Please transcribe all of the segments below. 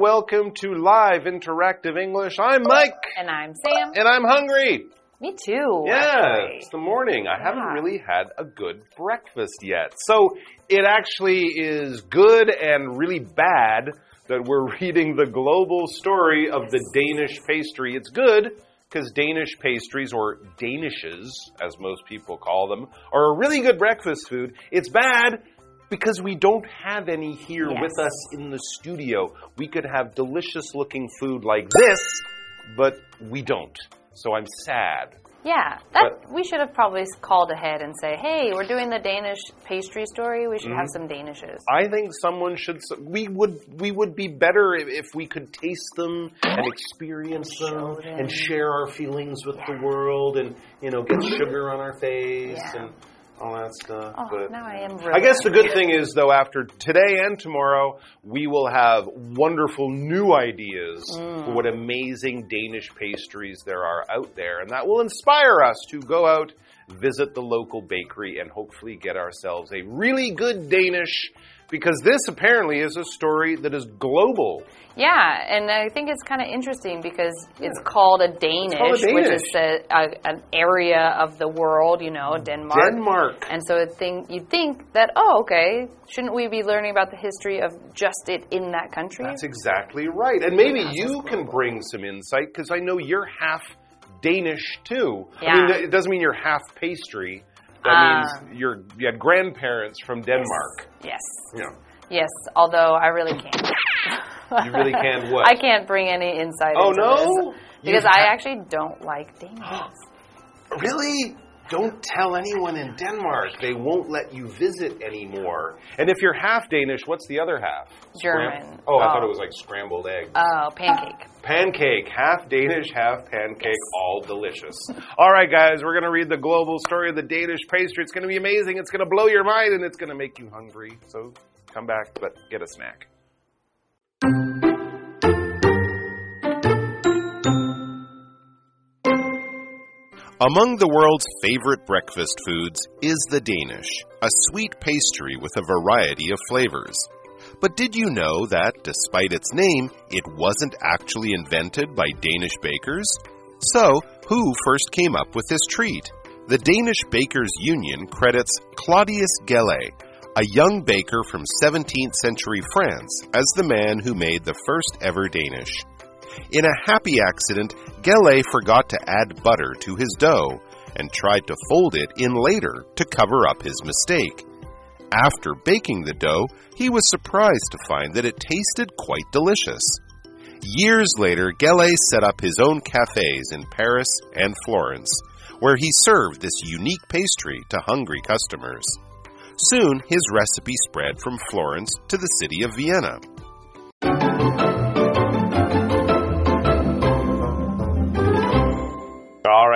Welcome to Live Interactive English. I'm Mike. And I'm Sam. And I'm hungry. Me too. Yeah, actually. it's the morning. I haven't really had a good breakfast yet. So it actually is good and really bad that we're reading the global story of the Danish pastry. It's good because Danish pastries, or Danishes, as most people call them, are a really good breakfast food. It's bad because we don't have any here Yes. with us in the studio. We could have delicious looking food like this, but we don't. So I'm sad. Yeah, that we should have probably called ahead and say, "Hey, we're doing the Danish pastry story. We should have Mm-hmm. some Danishes." I think someone should. We would. We would be better if, if we could taste them and experience them them. and share our feelings with the world, and you know, get sugar on our face Yeah. and all that stuff. Oh, but now I am. Really I guess the good thing is, though, after today and tomorrow, we will have wonderful new ideas Mm. for what amazing Danish pastries there are out there, and that will inspire us to go out, visit the local bakery, and hopefully get ourselves a really good Danish. Because this apparently is a story that is global. Yeah, and I think it's kind of interesting because it's called a Danish, called a which is a, a, an area of the world, you know, Denmark. Denmark. And so it think, you'd think that, oh, okay, shouldn't we be learning about the history of just it in that country? That's exactly right. And maybe you can bring some insight because I know you're half Danish too. I mean, it doesn't mean you're half pastry. That means um, you're you had grandparents from Denmark. yes. Yeah. Yes, although I really can't. You really can't what? I can't bring any insight Oh, no? this. Because I actually don't like Danish. Really? Don't tell anyone in Denmark. They won't let you visit anymore. And if you're half Danish, what's the other half? German. Scram- oh, I Oh. thought it oh. was like scrambled egg. Oh, pancake. Pancake, half Danish, half pancake, all delicious. All right, guys, we're going to read the global story of the Danish pastry. It's going to be amazing. It's going to blow your mind and it's going to make you hungry. So come back, but get a snack. Among the world's favorite breakfast foods is the Danish, a sweet pastry with a variety of flavors. But did you know that, despite its name, it wasn't actually invented by Danish bakers? So, who first came up with this treat? The Danish Bakers Union credits Claudius Gelle, a young baker from 17th century France, as the man who made the first ever Danish. In a happy accident, Gelle forgot to add butter to his dough and tried to fold it in later to cover up his mistake. After baking the dough, he was surprised to find that it tasted quite delicious. Years later, Gelle set up his own cafes in Paris and Florence, where he served this unique pastry to hungry customers. Soon, his recipe spread from Florence to the city of Vienna.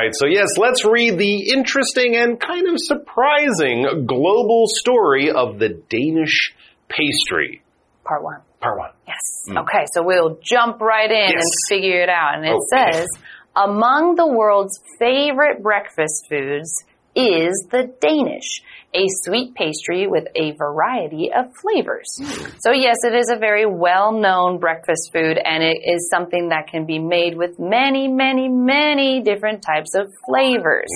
Right, so yes, let's read the interesting and kind of surprising global story of the Danish pastry. Part one. Part one. Yes. Okay, so we'll jump right in Mm. Yes. and figure it out. And it Okay. says, among the world's favorite breakfast foods is the Danish, a sweet pastry with a variety of flavors. So, yes, it is a very well known breakfast food, and it is something that can be made with many, many, many different types of flavors.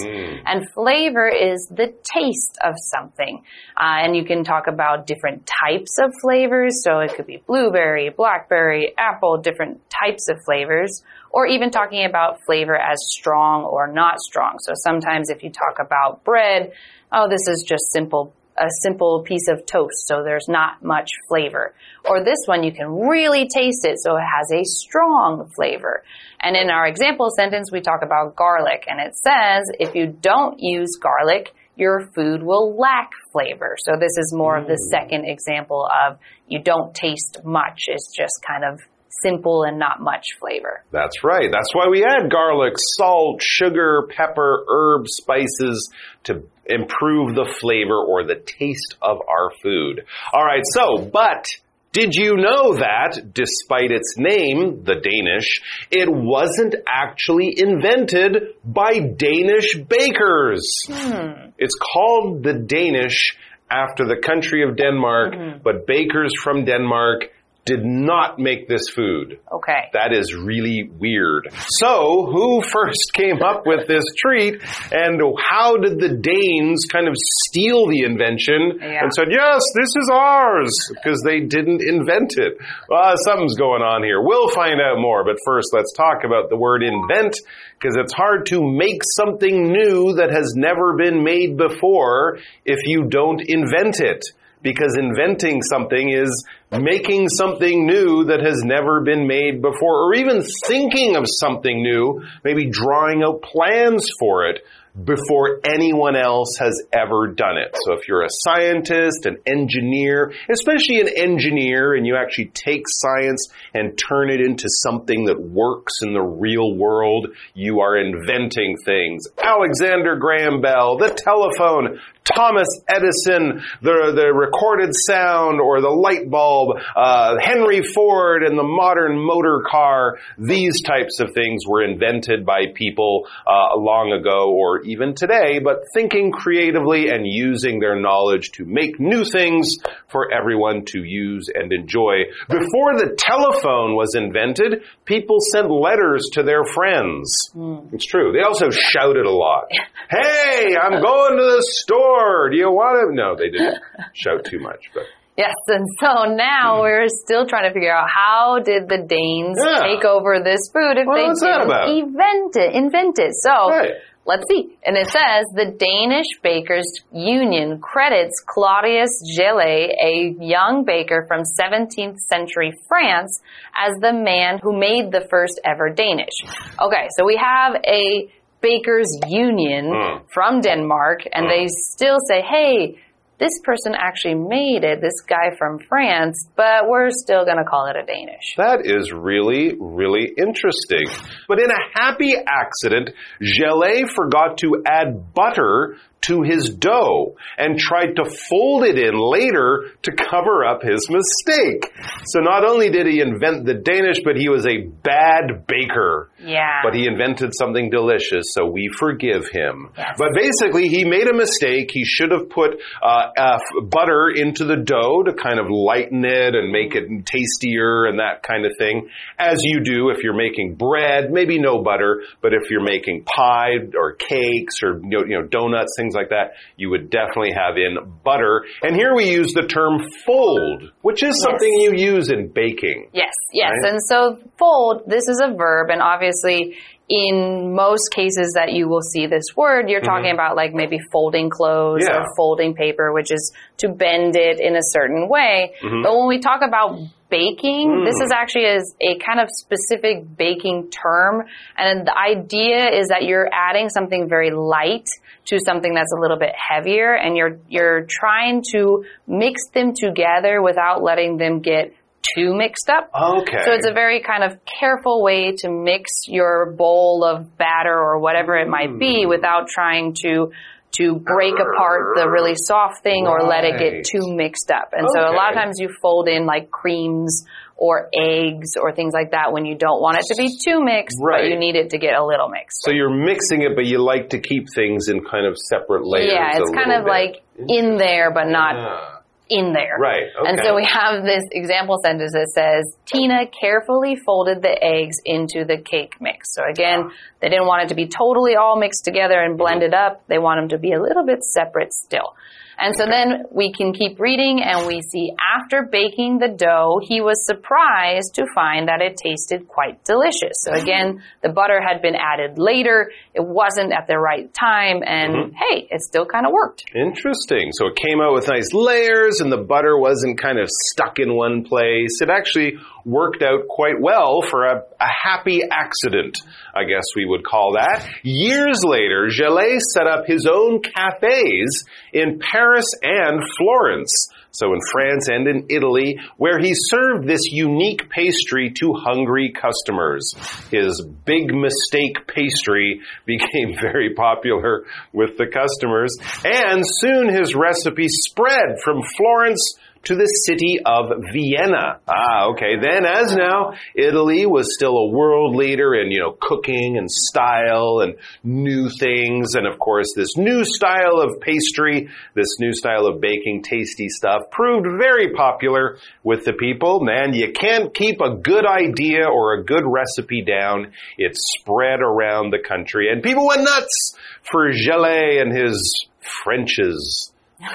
And flavor is the taste of something. Uh, and you can talk about different types of flavors. So, it could be blueberry, blackberry, apple, different types of flavors or even talking about flavor as strong or not strong. So sometimes if you talk about bread, oh, this is just simple, a simple piece of toast, so there's not much flavor. Or this one, you can really taste it, so it has a strong flavor. And in our example sentence, we talk about garlic, and it says if you don't use garlic, your food will lack flavor. So this is more of the mm. second example of you don't taste much. It's just kind of simple and not much flavor. That's right. That's why we add garlic, salt, sugar, pepper, herbs, spices to improve the flavor or the taste of our food. All right, so, but did you know that, despite its name, the Danish, it wasn't actually invented by Danish bakers? Hmm. It's called the Danish after the country of Denmark, hmm. but bakers from Denmark did not make this food. Okay. That is really weird. So, who first came up with this treat and how did the Danes kind of steal the invention Yeah. and said, yes, this is ours because they didn't invent it? Well, something's going on here. We'll find out more, but first let's talk about the word invent because it's hard to make something new that has never been made before if you don't invent it because inventing something is making something new that has never been made before, or even thinking of something new, maybe drawing out plans for it before anyone else has ever done it. So if you're a scientist, an engineer, especially an engineer, and you actually take science and turn it into something that works in the real world, you are inventing things. Alexander Graham Bell, the telephone, Thomas Edison, the, the recorded sound or the light bulb, uh, Henry Ford and the modern motor car, these types of things were invented by people uh, long ago or even today, but thinking creatively and using their knowledge to make new things for everyone to use and enjoy. Before the telephone was invented, people sent letters to their friends. It's true. They also shouted a lot. hey, I'm going to the store. Do you want to? No, they didn't shout too much, but Yes, and so now we're still trying to figure out how did the Danes Hmm. Yeah. take over this food if Well, they didn't invent it, invent it. So Right. let's see. And it says the Danish Bakers Union credits Claudius Gelée, a young baker from 17th century France, as the man who made the first ever Danish. Okay, so we have a bakers union Hmm. from Denmark, and they still say, hey, this person actually made it, this guy from France, but we're still going to call it a Danish. That is really, really interesting. But in a happy accident, Gelée forgot to add butter to his dough and tried to fold it in later to cover up his mistake. So not only did he invent the Danish, but he was a bad baker. Yeah. But he invented something delicious, so we forgive him. Yes. But basically, he made a mistake. He should have put uh, uh, butter into the dough to kind of lighten it and make it tastier and that kind of thing, as you do if you're making bread. Maybe no butter, but if you're making pie or cakes or you know, you know donuts, things like that, you would definitely have in butter. And here we use the term fold, which is something you use in baking. Yes, yes. Right? And so fold, this is a verb, and obviously in most cases that you will see this word, you're talking about like maybe folding clothes Mm-hmm. Yeah. or folding paper, which is to bend it in a certain way. Mm-hmm. But when we talk about baking, Mm. this is actually is a kind of specific baking term. And the idea is that you're adding something very light to something that's a little bit heavier and you're you're trying to mix them together without letting them get too mixed up. Okay. So it's a very kind of careful way to mix your bowl of batter or whatever it might Mm. be without trying to to break apart the really soft thing or let it get too mixed up. And so a lot of times you fold in like creams or eggs or things like that when you don't want it to be too mixed, but Right. you need it to get a little mixed. So you're mixing it, but you like to keep things in kind of separate layers. yeah, it's kind of bit. like in there but not Ah, in there. Right, And so we have this example sentence that says, Tina carefully folded the eggs into the cake mix. So again, they didn't want it to be totally all mixed together and blended mm-hmm. up. They want them to be a little bit separate still. And so then we can keep reading and we see after baking the dough, he was surprised to find that it tasted quite delicious. So again, the butter had been added later. It wasn't at the right time and mm-hmm. hey, it still kind of worked. Interesting. So it came out with nice layers and the butter wasn't kind of stuck in one place. It actually worked out quite well for a, a happy accident, I guess we would call that. Years later, Gelée set up his own cafes in Paris and Florence. So in France and in Italy, where he served this unique pastry to hungry customers. His big mistake pastry became very popular with the customers, and soon his recipe spread from Florence to the city of Vienna. Ah, okay. Then, as now, Italy was still a world leader in, you know, cooking and style and new things. And of course, this new style of pastry, this new style of baking tasty stuff proved very popular with the people. Man, you can't keep a good idea or a good recipe down. It spread around the country and people went nuts for Gelée and his Frenches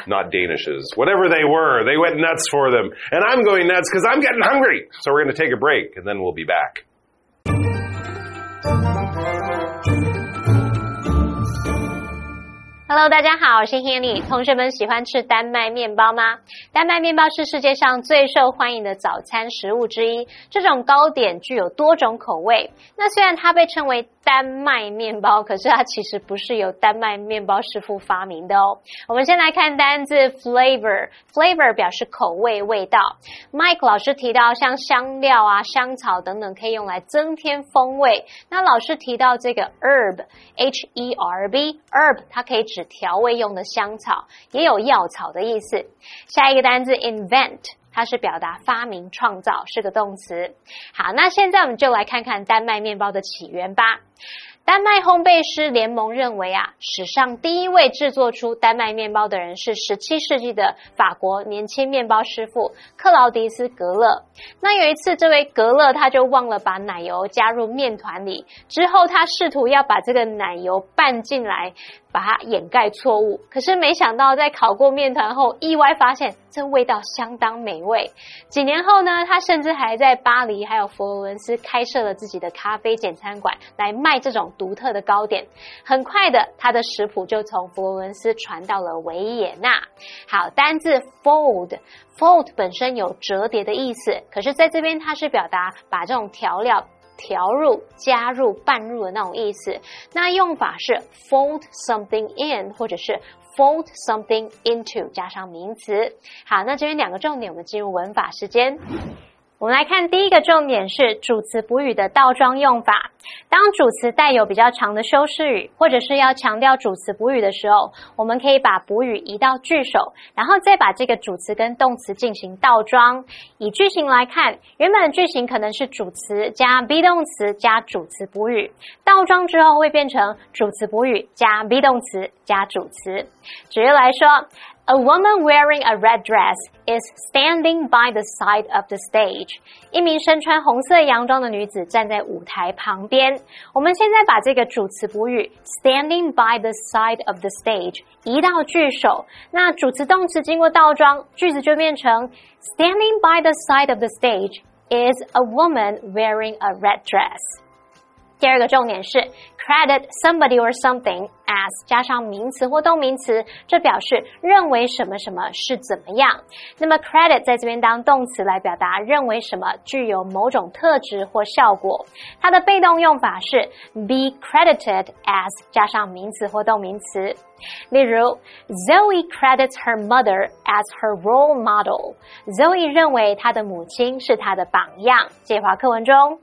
not Danishes. Whatever they were, they went nuts for them. And I'm going nuts because I'm getting hungry. So we're going to take a break and then we'll be back. Hello，大家好，我是 Hanny。同学们喜欢吃丹麦面包吗？丹麦面包是世界上最受欢迎的早餐食物之一。这种糕点具有多种口味。那虽然它被称为 丹麦面包，可是它其实不是由丹麦面包师傅发明的哦。我们先来看单字 flavor，flavor 表示口味、味道。Mike 老师提到像香料啊、香草等等，可以用来增添风味。那老师提到这个 herb，h e r b，herb 它可以指调味用的香草，也有药草的意思。下一个单字 invent，它是表达发明、创造，是个动词。好，那现在我们就来看看丹麦面包的起源吧。丹麦烘焙师联盟认为啊，史上第一位制作出丹麦面包的人是十七世纪的法国年轻面包师傅克劳迪斯·格勒。那有一次，这位格勒他就忘了把奶油加入面团里，之后他试图要把这个奶油拌进来。把它掩盖错误，可是没想到在烤过面团后，意外发现这味道相当美味。几年后呢，他甚至还在巴黎还有佛罗伦斯开设了自己的咖啡简餐馆，来卖这种独特的糕点。很快的，他的食谱就从佛罗伦斯传到了维也纳。好，单字 fold，fold 本身有折叠的意思，可是在这边它是表达把这种调料。调入、加入、拌入的那种意思。那用法是 fold something in，或者是 fold something into，加上名词。好，那这边两个重点，我们进入文法时间。我们来看第一个重点是主词补语的倒装用法。当主词带有比较长的修饰语，或者是要强调主词补语的时候，我们可以把补语移到句首，然后再把这个主词跟动词进行倒装。以句型来看，原本的句型可能是主词加 be 动词加主词补语，倒装之后会变成主词补语加 be 动词加主词。举例来说。A woman wearing a red dress is standing by the side of the stage. 一名身穿红色洋装的女子站在舞台旁边。我们现在把这个主词补语 standing by the side of the stage 移到句首，那主词动词经过倒装，句子就变成 Standing by the side of the stage is a woman wearing a red dress. 第二个重点是 credit somebody or something as 加上名词或动名词，这表示认为什么什么是怎么样。那么 credit 在这边当动词来表达认为什么具有某种特质或效果。它的被动用法是 be credited as 加上名词或动名词。例如，Zoe credits her mother as her role model。Zoe 认为她的母亲是她的榜样。介华课文中。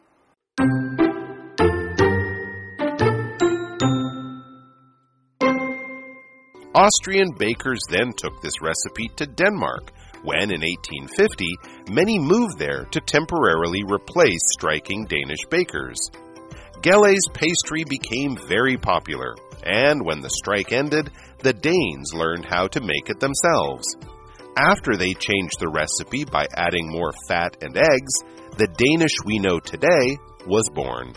Austrian bakers then took this recipe to Denmark, when in 1850 many moved there to temporarily replace striking Danish bakers. Gelé's pastry became very popular, and when the strike ended, the Danes learned how to make it themselves. After they changed the recipe by adding more fat and eggs, the Danish we know today was born.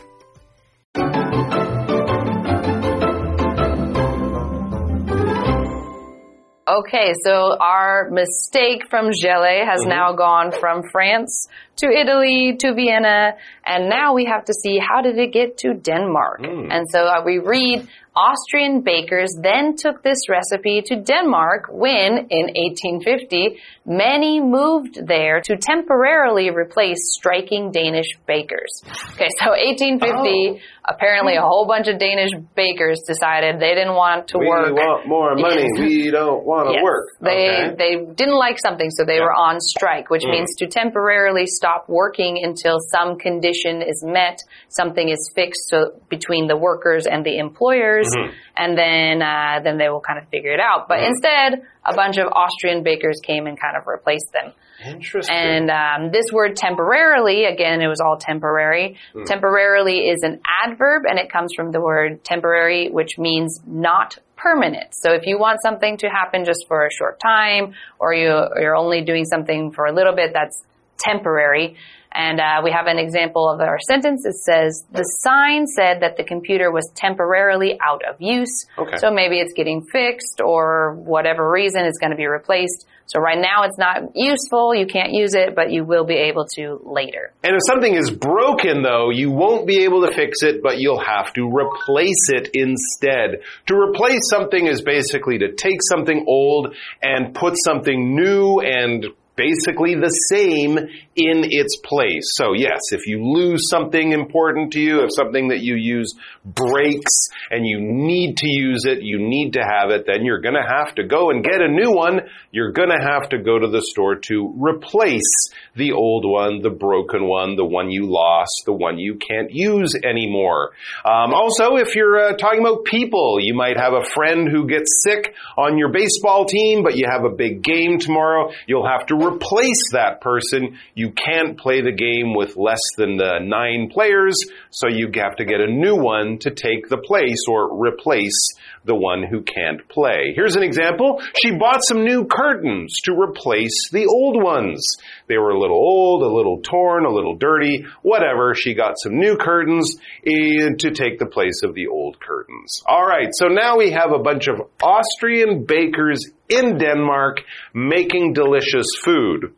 Okay, so our mistake from Gelée has mm -hmm. now gone from France to Italy to Vienna, and now we have to see how did it get to Denmark. Mm. And so uh, we read Austrian bakers then took this recipe to Denmark when, in 1850, many moved there to temporarily replace striking Danish bakers. Okay, so 1850, oh. Apparently a whole bunch of Danish bakers decided they didn't want to we work. We want more money. we don't want to yes. work. They okay. they didn't like something, so they yeah. were on strike, which mm. means to temporarily stop working until some condition is met, something is fixed so between the workers and the employers and then uh, then they will kind of figure it out. But instead, a bunch of Austrian bakers came and kind of replaced them. Interesting. And um, this word temporarily, again, it was all temporary. Temporarily is an adverb, and it comes from the word temporary, which means not permanent. So if you want something to happen just for a short time, or you, you're only doing something for a little bit, that's temporary. And uh, we have an example of our sentence. It says, the sign said that the computer was temporarily out of use. Okay. So maybe it's getting fixed or whatever reason it's going to be replaced. So right now it's not useful. You can't use it, but you will be able to later. And if something is broken, though, you won't be able to fix it, but you'll have to replace it instead. To replace something is basically to take something old and put something new and basically the same in its place. So yes, if you lose something important to you, if something that you use breaks and you need to use it, you need to have it, then you're gonna have to go and get a new one. You're gonna have to go to the store to replace the old one, the broken one, the one you lost, the one you can't use anymore. Um, also, if you're uh, talking about people, you might have a friend who gets sick on your baseball team, but you have a big game tomorrow. You'll have to replace that person. You can't play the game with less than the nine players, so you have to get a new one to take the place or replace the one who can't play. Here's an example. She bought some new curtains to replace the old ones. They were a little old, a little torn, a little dirty, whatever. She got some new curtains in, to take the place of the old curtains. Alright, so now we have a bunch of Austrian bakers in Denmark making delicious food.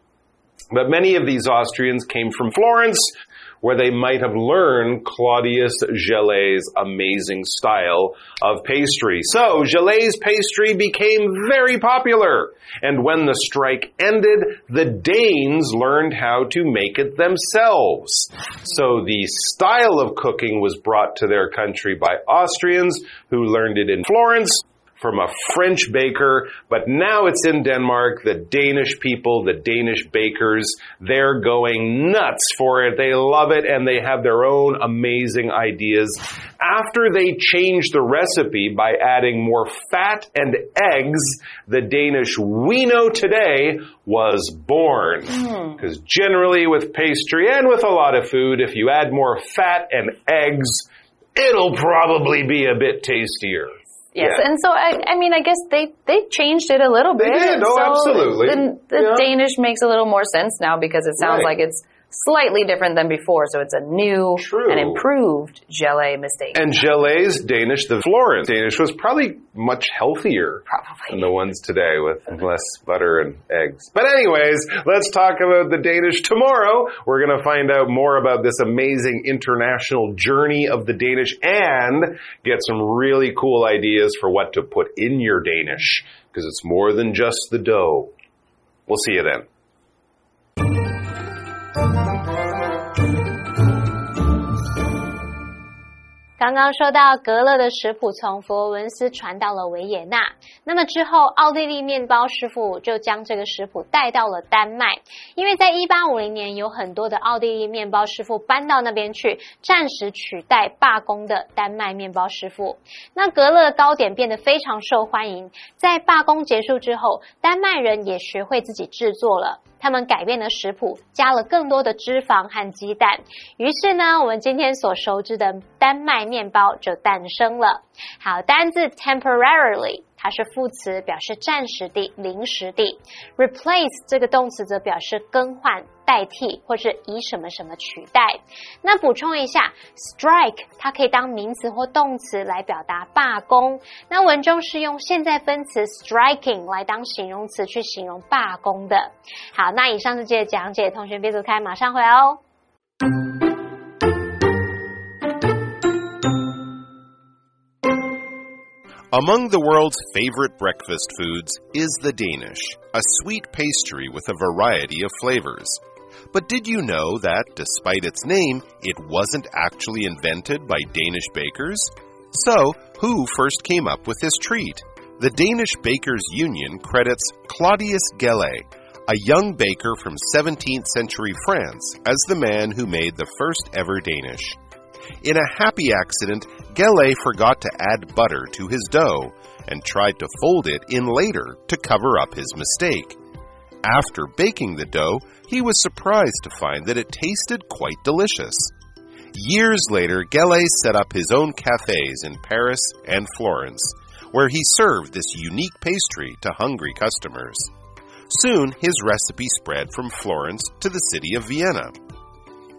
But many of these Austrians came from Florence, where they might have learned Claudius Gellé's amazing style of pastry. So, Gellé's pastry became very popular. And when the strike ended, the Danes learned how to make it themselves. So, the style of cooking was brought to their country by Austrians who learned it in Florence from a French baker, but now it's in Denmark. The Danish people, the Danish bakers, they're going nuts for it. They love it and they have their own amazing ideas. After they changed the recipe by adding more fat and eggs, the Danish we know today was born. Hmm. Because generally with pastry and with a lot of food, if you add more fat and eggs, it'll probably be a bit tastier. Yes, Yeah. and so I, I mean, I guess they they changed it a little bit. did. Oh, so absolutely. The, the Yeah. Danish makes a little more sense now because it sounds Right. like it's slightly different than before. So it's a new True. and improved gelée mistake. And Gellé's Danish, the Florence Danish, was probably much healthier Probably. than the ones today with less butter and eggs. But anyways, let's talk about the Danish tomorrow. We're going to find out more about this amazing international journey of the Danish and get some really cool ideas for what to put in your Danish because it's more than just the dough. We'll see you then. 刚刚说到格勒的食谱从佛罗伦斯传到了维也纳，那么之后奥地利面包师傅就将这个食谱带到了丹麦，因为在一八五零年有很多的奥地利面包师傅搬到那边去，暂时取代罢工的丹麦面包师傅。那格勒的糕点变得非常受欢迎，在罢工结束之后，丹麦人也学会自己制作了。他们改变了食谱，加了更多的脂肪和鸡蛋。于是呢，我们今天所熟知的丹麦面包就诞生了。好，单字 temporarily。它是副词，表示暂时的、临时的。replace 这个动词则表示更换、代替或是以什么什么取代。那补充一下，strike 它可以当名词或动词来表达罢工。那文中是用现在分词 striking 来当形容词去形容罢工的。好，那以上是这节讲解，同学别走开，马上回来哦。Among the world's favorite breakfast foods is the Danish, a sweet pastry with a variety of flavors. But did you know that, despite its name, it wasn't actually invented by Danish bakers? So, who first came up with this treat? The Danish Bakers Union credits Claudius Gellé, a young baker from 17th century France, as the man who made the first ever Danish. In a happy accident, Gele forgot to add butter to his dough and tried to fold it in later to cover up his mistake. After baking the dough, he was surprised to find that it tasted quite delicious. Years later, Gele set up his own cafes in Paris and Florence, where he served this unique pastry to hungry customers. Soon, his recipe spread from Florence to the city of Vienna.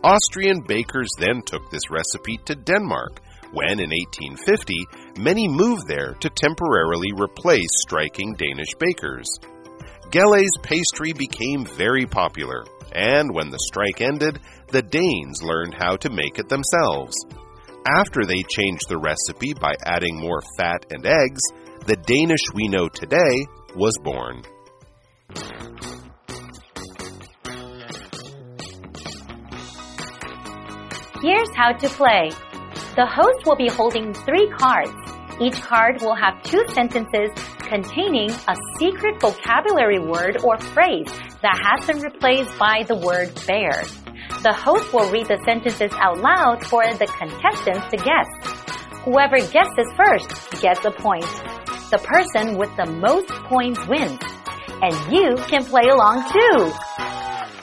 Austrian bakers then took this recipe to Denmark, when in 1850 many moved there to temporarily replace striking Danish bakers. Gele's pastry became very popular, and when the strike ended, the Danes learned how to make it themselves. After they changed the recipe by adding more fat and eggs, the Danish we know today was born. Here's how to play. The host will be holding three cards. Each card will have two sentences containing a secret vocabulary word or phrase that has been replaced by the word bear. The host will read the sentences out loud for the contestants to guess. Whoever guesses first gets a point. The person with the most points wins. And you can play along too.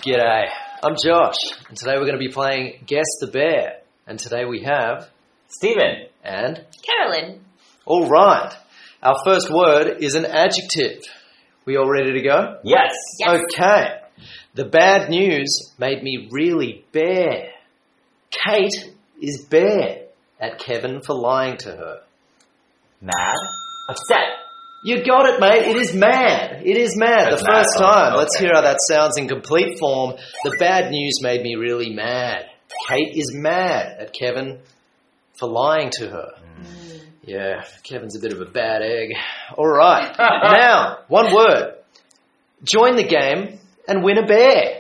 G'day, I'm Josh, and today we're going to be playing Guess the Bear. And today we have Stephen. and Carolyn. all right. Our first word is an adjective. We all ready to go? Yes. Yes. Okay. The bad news made me really bear. Kate is bear at Kevin for lying to her. Mad. Upset. You got it, mate. It is mad. It is mad. It's the first mad. Oh, time. okay. Let's hear how that sounds in complete form. The bad news made me really mad. Kate is mad at Kevin for lying to her. Mm. Yeah, Kevin's a bit of a bad egg. All right. now, one word. Join the game and win a bear.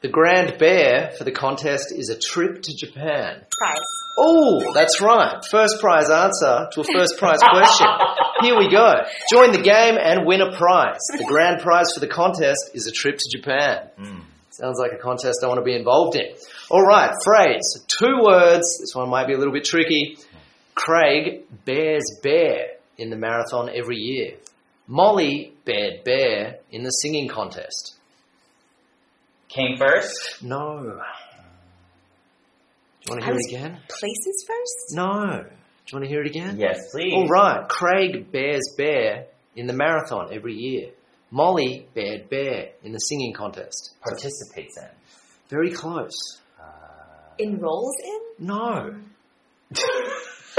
The grand bear for the contest is a trip to Japan. Prize. Oh, that's right. First prize answer to a first prize question. Here we go. Join the game and win a prize. The grand prize for the contest is a trip to Japan. Hmm. Sounds like a contest I want to be involved in. All right, phrase. Two words. This one might be a little bit tricky. Craig bears bear in the marathon every year. Molly bared bear in the singing contest. Came first. No. Do you want to hear it again? Places first? No. Do you want to hear it again? Yes, please. All right. Craig bears bear in the marathon every year. Molly bared bear in the singing contest. Participates in. Very close. Enrolls in? No.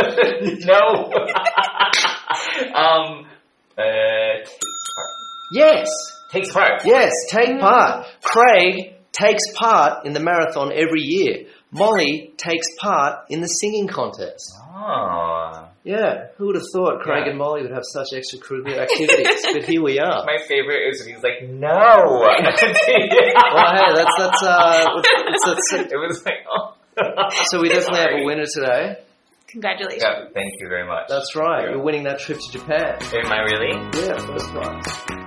no. um. Uh. Yes. Takes part. Yes. Take part. Craig takes part in the marathon every year. Molly takes part in the singing contest. Oh. Yeah. Who would have thought Craig Yeah. and Molly would have such extracurricular activities? but here we are. My favorite is when he's like, no. Well, hey, that's that's uh, it's, it's, it was like, oh. so we definitely have a winner today. Congratulations. Yeah, thank you very much. That's right. You're winning that trip to Japan. Am I really? Yeah, first prize.